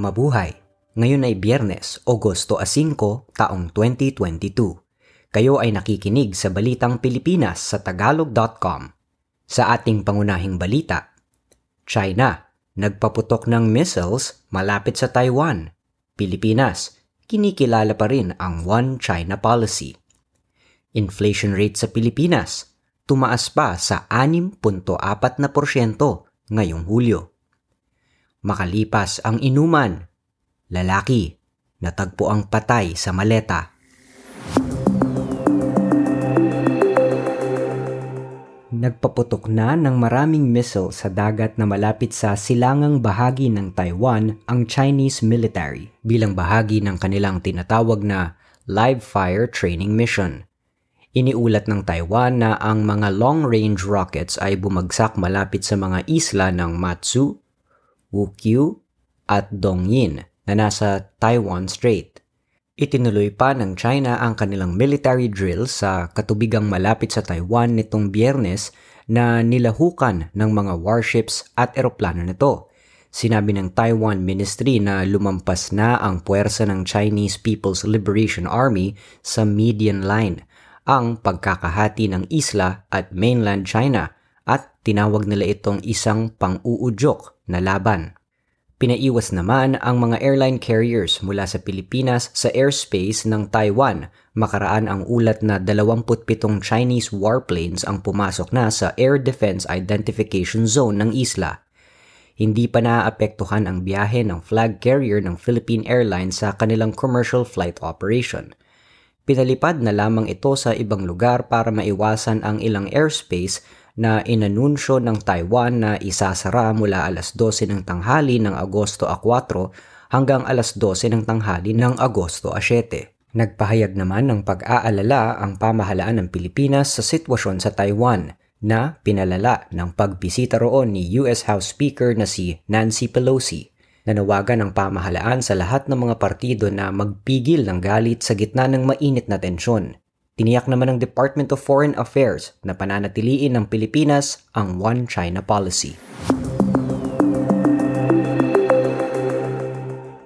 Mabuhay! Ngayon ay Biyernes, Agosto 5, taong 2022. Kayo ay nakikinig sa Balitang Pilipinas sa Tagalog.com. Sa ating pangunahing balita, China, nagpaputok ng missiles malapit sa Taiwan. Pilipinas, kinikilala pa rin ang One China Policy. Inflation rate sa Pilipinas, tumaas pa sa 6.4% ngayong Hulyo. Makalipas ang inuman, lalaki, natagpo ang patay sa maleta. Nagpaputok na ng maraming missile sa dagat na malapit sa silangang bahagi ng Taiwan ang Chinese military bilang bahagi ng kanilang tinatawag na live fire training mission. Iniulat ng Taiwan na ang mga long-range rockets ay bumagsak malapit sa mga isla ng Matsu, Wukyu at Dongyin na nasa Taiwan Strait. Itinuloy pa ng China ang kanilang military drill sa katubigang malapit sa Taiwan nitong biyernes na nilahukan ng mga warships at eroplano nito. Sinabi ng Taiwan Ministry na lumampas na ang puwersa ng Chinese People's Liberation Army sa median line, ang pagkakahati ng isla at mainland China at tinawag nila itong isang pang-uudyok na laban. Pinaiwas naman ang mga airline carriers mula sa Pilipinas sa airspace ng Taiwan. Makaraan ang ulat na 27 Chinese warplanes ang pumasok na sa Air Defense Identification Zone ng isla. Hindi pa naaapektuhan ang biyahe ng flag carrier ng Philippine Airlines sa kanilang commercial flight operation. Pinalipad na lamang ito sa ibang lugar para maiwasan ang ilang airspace na inanunsyo ng Taiwan na isasara mula alas 12 ng tanghali ng Agosto 4 hanggang alas 12 ng tanghali ng Agosto 7. Nagpahayag naman ng pag-aalala ang pamahalaan ng Pilipinas sa sitwasyon sa Taiwan na pinalala ng pagbisita roon ni US House Speaker na si Nancy Pelosi. Nanawagan ang pamahalaan sa lahat ng mga partido na magpigil ng galit sa gitna ng mainit na tensyon Tiniyak naman ng Department of Foreign Affairs na pananatiliin ng Pilipinas ang One China Policy.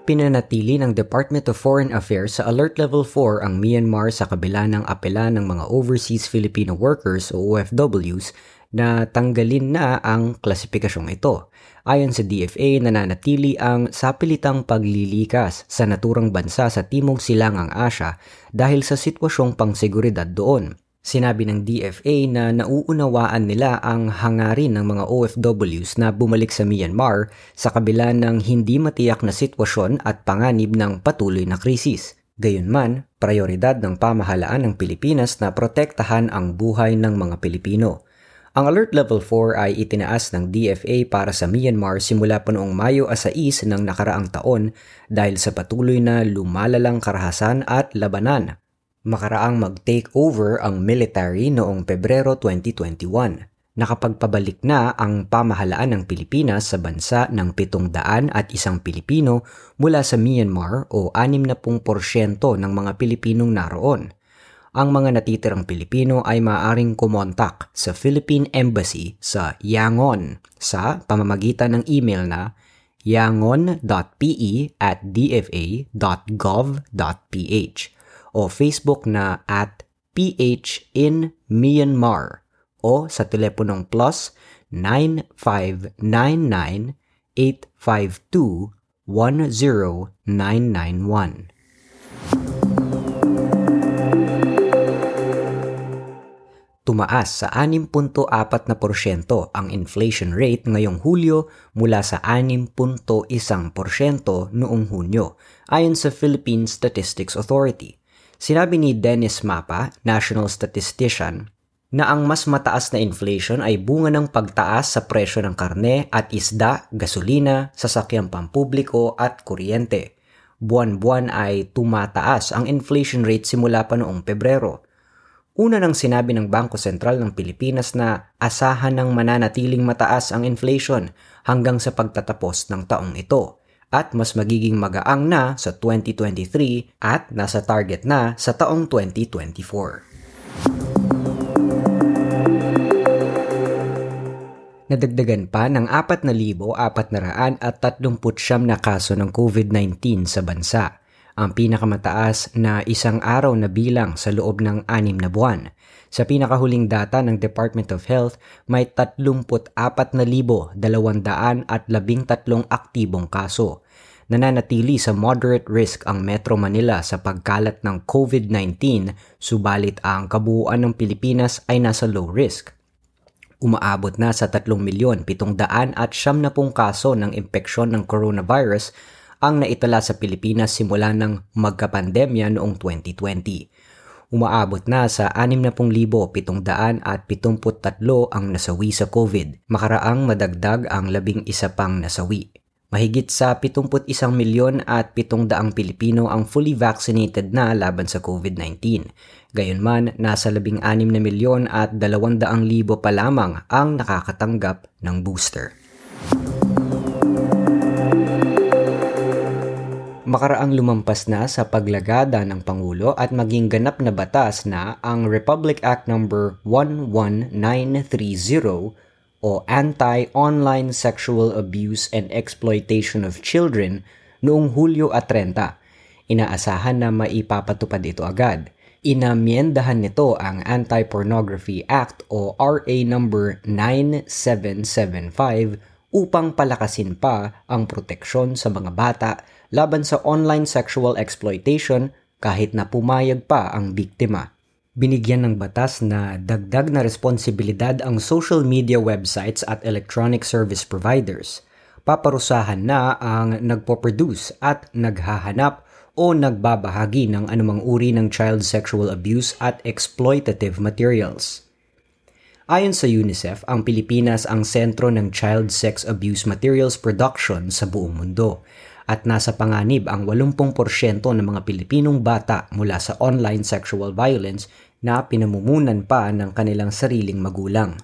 Pinanatili ng Department of Foreign Affairs sa Alert Level 4 ang Myanmar sa kabila ng apela ng mga overseas Filipino workers o OFWs na tanggalin na ang klasipikasyong ito. Ayon sa DFA, nananatili ang sapilitang paglilikas sa naturang bansa sa Timog Silangang Asya dahil sa sitwasyong pangseguridad doon. Sinabi ng DFA na nauunawaan nila ang hangarin ng mga OFWs na bumalik sa Myanmar sa kabila ng hindi matiyak na sitwasyon at panganib ng patuloy na krisis. Gayunman, prioridad ng pamahalaan ng Pilipinas na protektahan ang buhay ng mga Pilipino. Ang Alert Level 4 ay itinaas ng DFA para sa Myanmar simula pa noong Mayo 6 ng nakaraang taon dahil sa patuloy na lumalalang karahasan at labanan. Makaraang mag-take over ang military noong Pebrero 2021. Nakapagpabalik na ang pamahalaan ng Pilipinas sa bansa ng 700 at isang Pilipino mula sa Myanmar o 60% ng mga Pilipinong naroon ang mga natitirang Pilipino ay maaaring kumontak sa Philippine Embassy sa Yangon sa pamamagitan ng email na yangon.pe at dfa.gov.ph o Facebook na at PH in Myanmar o sa teleponong plus 9599 852 10991. Tumaas sa 6.4% ang inflation rate ngayong Hulyo mula sa 6.1% noong Hunyo, ayon sa Philippine Statistics Authority. Sinabi ni Dennis Mapa, national statistician, na ang mas mataas na inflation ay bunga ng pagtaas sa presyo ng karne at isda, gasolina, sasakyang pampubliko at kuryente. Buwan-buwan ay tumataas ang inflation rate simula pa noong Pebrero Una nang sinabi ng Bangko Sentral ng Pilipinas na asahan ng mananatiling mataas ang inflation hanggang sa pagtatapos ng taong ito at mas magiging magaang na sa 2023 at nasa target na sa taong 2024. Nadagdagan pa ng 4,439 na kaso ng COVID-19 sa bansa, ang pinakamataas na isang araw na bilang sa loob ng anim na buwan. Sa pinakahuling data ng Department of Health, may 34,213 aktibong kaso. Nananatili sa moderate risk ang Metro Manila sa pagkalat ng COVID-19, subalit ang kabuuan ng Pilipinas ay nasa low risk. Umaabot na sa 3,700,000 at siyam na pong kaso ng impeksyon ng coronavirus ang naitala sa Pilipinas simula ng magkapandemya noong 2020. Umaabot na sa 60,773 ang nasawi sa COVID, makaraang madagdag ang labing isa pang nasawi. Mahigit sa 71 milyon at 700 Pilipino ang fully vaccinated na laban sa COVID-19. Gayunman, nasa 16 na milyon at 200 libo pa lamang ang nakakatanggap ng booster. Makaraang lumampas na sa paglagada ng Pangulo at maging ganap na batas na ang Republic Act No. 11930 o Anti-Online Sexual Abuse and Exploitation of Children noong Hulyo at 30. Inaasahan na maipapatupad ito agad. Inamyendahan nito ang Anti-Pornography Act o RA number 9775 upang palakasin pa ang proteksyon sa mga bata laban sa online sexual exploitation kahit na pumayag pa ang biktima binigyan ng batas na dagdag na responsibilidad ang social media websites at electronic service providers. Paparusahan na ang nagpo-produce at naghahanap o nagbabahagi ng anumang uri ng child sexual abuse at exploitative materials. Ayon sa UNICEF, ang Pilipinas ang sentro ng child sex abuse materials production sa buong mundo at nasa panganib ang 80% ng mga Pilipinong bata mula sa online sexual violence na pinamumunan pa ng kanilang sariling magulang.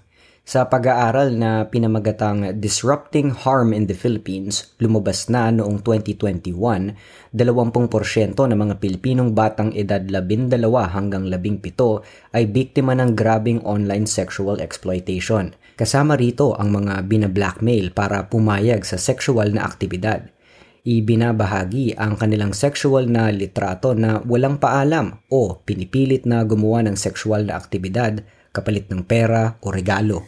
Sa pag-aaral na pinamagatang Disrupting Harm in the Philippines, lumabas na noong 2021, 20% ng mga Pilipinong batang edad 12 hanggang 17 ay biktima ng grabing online sexual exploitation. Kasama rito ang mga bina-blackmail para pumayag sa sexual na aktibidad ibinabahagi ang kanilang sexual na litrato na walang paalam o pinipilit na gumawa ng sexual na aktibidad kapalit ng pera o regalo.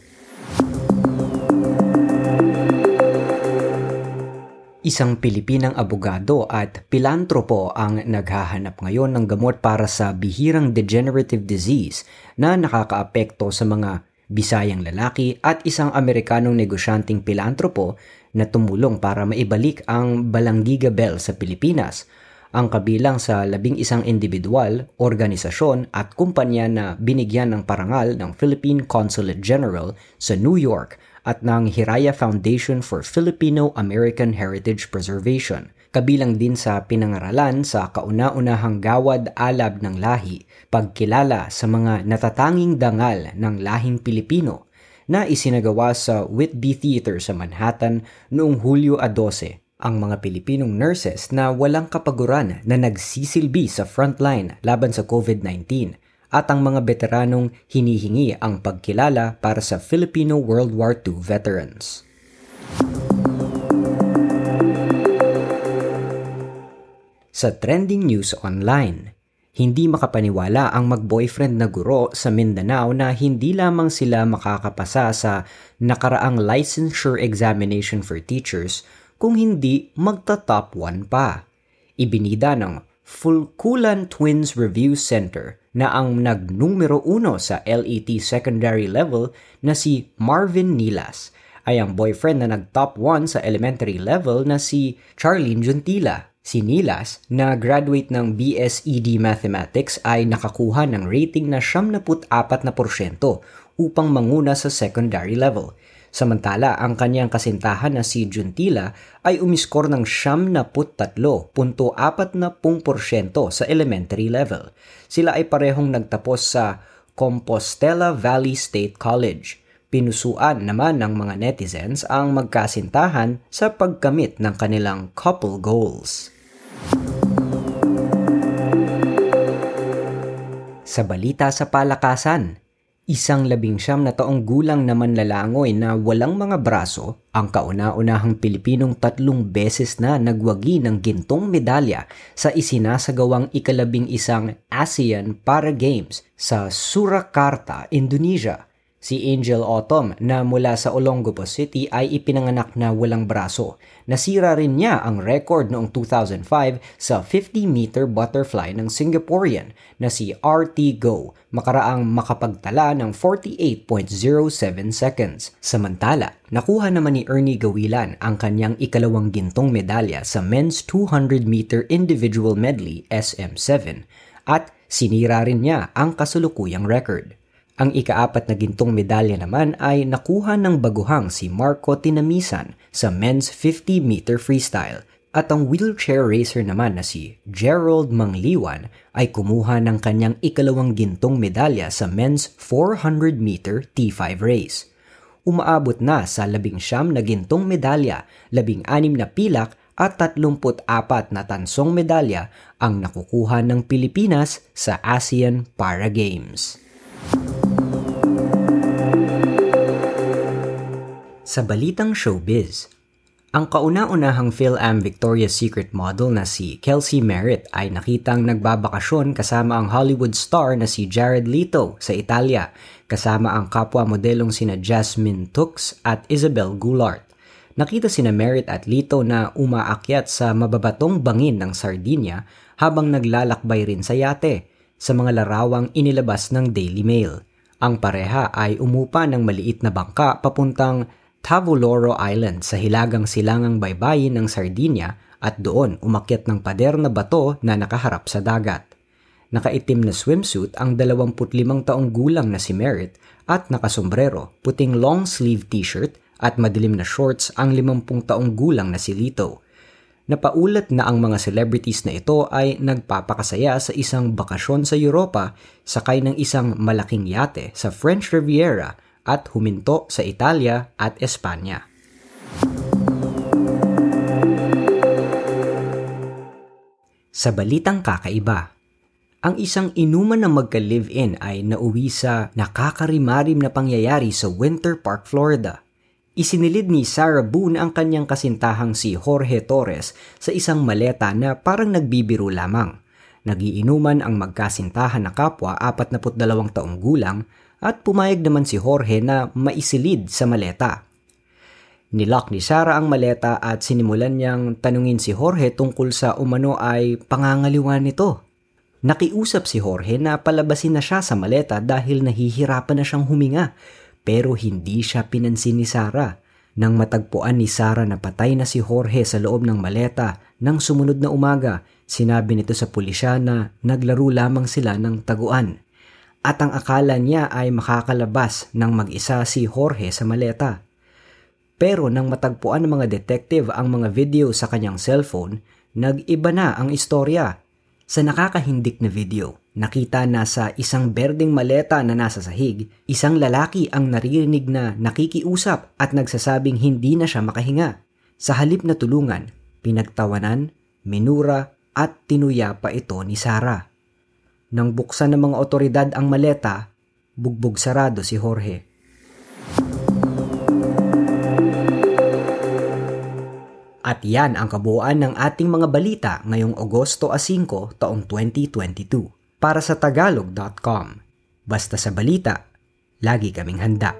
Isang Pilipinang abogado at pilantropo ang naghahanap ngayon ng gamot para sa bihirang degenerative disease na nakakaapekto sa mga Bisayang lalaki at isang Amerikanong negosyanteng pilantropo na tumulong para maibalik ang Balanggiga Bell sa Pilipinas, ang kabilang sa labing isang individual, organisasyon at kumpanya na binigyan ng parangal ng Philippine Consulate General sa New York at ng Hiraya Foundation for Filipino-American Heritage Preservation – kabilang din sa pinangaralan sa kauna-unahang gawad alab ng lahi, pagkilala sa mga natatanging dangal ng lahing Pilipino na isinagawa sa Whitby Theater sa Manhattan noong Hulyo 12 ang mga Pilipinong nurses na walang kapaguran na nagsisilbi sa frontline laban sa COVID-19 at ang mga veteranong hinihingi ang pagkilala para sa Filipino World War II veterans. Sa trending news online, hindi makapaniwala ang mag-boyfriend na guro sa Mindanao na hindi lamang sila makakapasa sa nakaraang licensure examination for teachers kung hindi magta-top 1 pa. Ibinida ng Fulkulan Twins Review Center na ang nagnumero uno sa LET secondary level na si Marvin Nilas ay ang boyfriend na nag-top 1 sa elementary level na si Charlene Juntila Si Nilas, na graduate ng BSED Mathematics ay nakakuha ng rating na 74% upang manguna sa secondary level. Samantala, ang kanyang kasintahan na si Juntila ay umiskor ng 73.40% sa elementary level. Sila ay parehong nagtapos sa Compostela Valley State College. Pinusuan naman ng mga netizens ang magkasintahan sa pagkamit ng kanilang couple goals. Sa balita sa palakasan, Isang labing siyam na taong gulang na manlalangoy na walang mga braso, ang kauna-unahang Pilipinong tatlong beses na nagwagi ng gintong medalya sa isinasagawang ikalabing isang ASEAN Para Games sa Surakarta, Indonesia. Si Angel Autumn na mula sa Olongapo City ay ipinanganak na walang braso. Nasira rin niya ang record noong 2005 sa 50-meter butterfly ng Singaporean na si RT Go makaraang makapagtala ng 48.07 seconds. Samantala, nakuha naman ni Ernie Gawilan ang kanyang ikalawang gintong medalya sa men's 200-meter individual medley SM7 at sinira rin niya ang kasulukuyang record. Ang ikaapat na gintong medalya naman ay nakuha ng baguhang si Marco Tinamisan sa men's 50-meter freestyle at ang wheelchair racer naman na si Gerald Mangliwan ay kumuha ng kanyang ikalawang gintong medalya sa men's 400-meter T5 race. Umaabot na sa labing siyam na gintong medalya, labing anim na pilak at 34 na tansong medalya ang nakukuha ng Pilipinas sa ASEAN Para Games. Sa balitang showbiz, ang kauna-unahang PhilAm Victoria's Secret model na si Kelsey Merritt ay nakitang nagbabakasyon kasama ang Hollywood star na si Jared Leto sa Italia, kasama ang kapwa modelong sina Jasmine Tux at Isabel Goulart. Nakita sina Merritt at Leto na umaakyat sa mababatong bangin ng Sardinia habang naglalakbay rin sa yate sa mga larawang inilabas ng Daily Mail. Ang pareha ay umupa ng maliit na bangka papuntang Tavoloro Island sa hilagang silangang baybayin ng Sardinia at doon umakyat ng pader na bato na nakaharap sa dagat. Nakaitim na swimsuit ang 25 taong gulang na si Merritt at nakasombrero, puting long sleeve t-shirt at madilim na shorts ang 50 taong gulang na si Lito. Napaulat na ang mga celebrities na ito ay nagpapakasaya sa isang bakasyon sa Europa sakay ng isang malaking yate sa French Riviera at huminto sa Italia at Espanya. Sa balitang kakaiba, ang isang inuman na magka-live-in ay nauwi sa nakakarimarim na pangyayari sa Winter Park, Florida. Isinilid ni Sarah Boone ang kanyang kasintahang si Jorge Torres sa isang maleta na parang nagbibiro lamang. Nagiinuman ang magkasintahan na kapwa 42 taong gulang at pumayag naman si Jorge na maisilid sa maleta. Nilock ni Sarah ang maleta at sinimulan niyang tanungin si Jorge tungkol sa umano ay pangangaliwan nito. Nakiusap si Jorge na palabasin na siya sa maleta dahil nahihirapan na siyang huminga pero hindi siya pinansin ni Sarah. Nang matagpuan ni Sarah na patay na si Jorge sa loob ng maleta nang sumunod na umaga, sinabi nito sa pulisya na naglaro lamang sila ng taguan at ang akala niya ay makakalabas ng mag-isa si Jorge sa maleta. Pero nang matagpuan ng mga detective ang mga video sa kanyang cellphone, nag-iba na ang istorya. Sa nakakahindik na video, nakita na sa isang berdeng maleta na nasa sahig, isang lalaki ang naririnig na nakikiusap at nagsasabing hindi na siya makahinga. Sa halip na tulungan, pinagtawanan, minura at tinuya pa ito ni Sarah. Nang buksan ng mga otoridad ang maleta, bugbog sarado si Jorge. At yan ang kabuuan ng ating mga balita ngayong Agosto 5 taong 2022 para sa tagalog.com. Basta sa balita, lagi kaming handa.